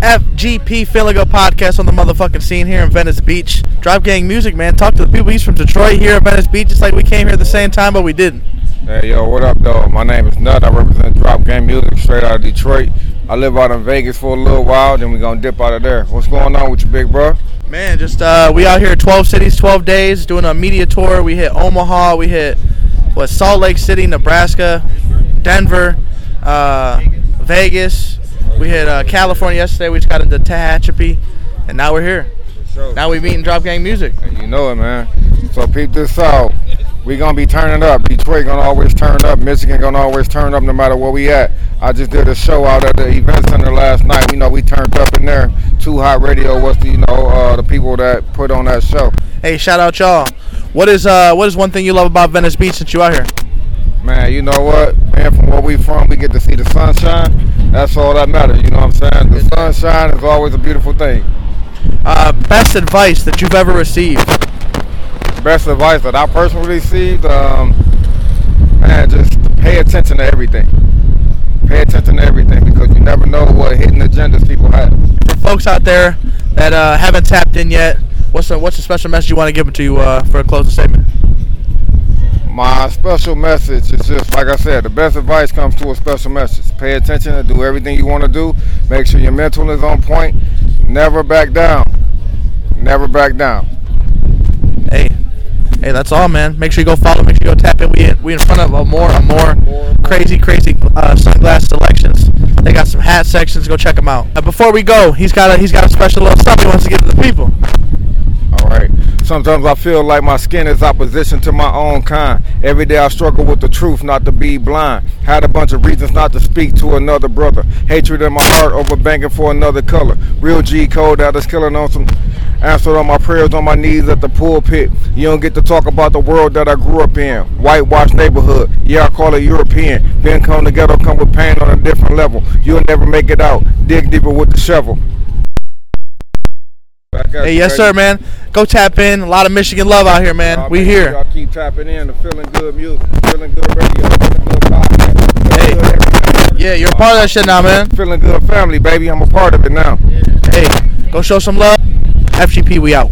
FGP Feeling Good podcast on the motherfucking scene here in Venice Beach. Drop Gang Music, man. Talk to the people. He's from Detroit here in Venice Beach. It's like we came here at the same time, but we didn't. Hey, yo, what up, though? My name is Nut. I represent Drop Gang Music straight out of Detroit. I live out in Vegas for a little while, then we're going to dip out of there. What's going on with you, big bro? Man, just uh, we out here 12 cities, 12 days, doing a media tour. We hit Omaha, we hit what Salt Lake City, Nebraska, Denver, uh, Vegas. We hit uh, California yesterday. We just got into Tehachapi, and now we're here. Sure. Now we're meeting Drop Gang Music. You know it, man. So peep this out. We gonna be turning up. Detroit gonna always turn up. Michigan gonna always turn up no matter where we at. I just did a show out at the event center last night. You know we turned up in there. Too Hot Radio was the you know uh, the people that put on that show. Hey, shout out y'all. What is uh what is one thing you love about Venice Beach since you out here? Man, you know what? Man, from where we from, we get to see the sunshine. That's all that matters. You know what I'm saying? The sunshine is always a beautiful thing. Uh, best advice that you've ever received? Best advice that I personally received, um, man, just pay attention to everything. Pay attention to everything because you never know what hidden agendas people have. For folks out there that uh, haven't tapped in yet, what's a, what's a special message you want to give to you uh, for a closing statement? My special message is just like I said, the best advice comes to a special message. Pay attention and do everything you want to do. Make sure your mental is on point. Never back down. Never back down. Hey, hey, that's all, man. Make sure you go follow. Make sure you go tap in. We in, we in front of a more, a more crazy, crazy uh, sunglass selections. They got some hat sections. Go check them out. Before we go, he's got a he's got a special little stuff he wants to give to the people. All right. Sometimes I feel like my skin is opposition to my own kind. Every day I struggle with the truth, not to be blind. Had a bunch of reasons not to speak to another brother. Hatred in my heart over banking for another color. Real G code that is killing on some. Answered on my prayers on my knees at the pulpit. You don't get to talk about the world that I grew up in. Whitewash neighborhood. Yeah, I call it European. Been come together, come with pain on a different level. You'll never make it out. Dig deeper with the shovel. Hey, yes, sir, man. Go tap in. A lot of Michigan love out here, man. Uh, we here. Y'all keep tapping in to feeling good music, feeling good radio, feeling good podcast. Hey. Good. Yeah, you're a part of that shit now, man. Feeling good family, baby. I'm a part of it now. Hey, go show some love. FGP, we out.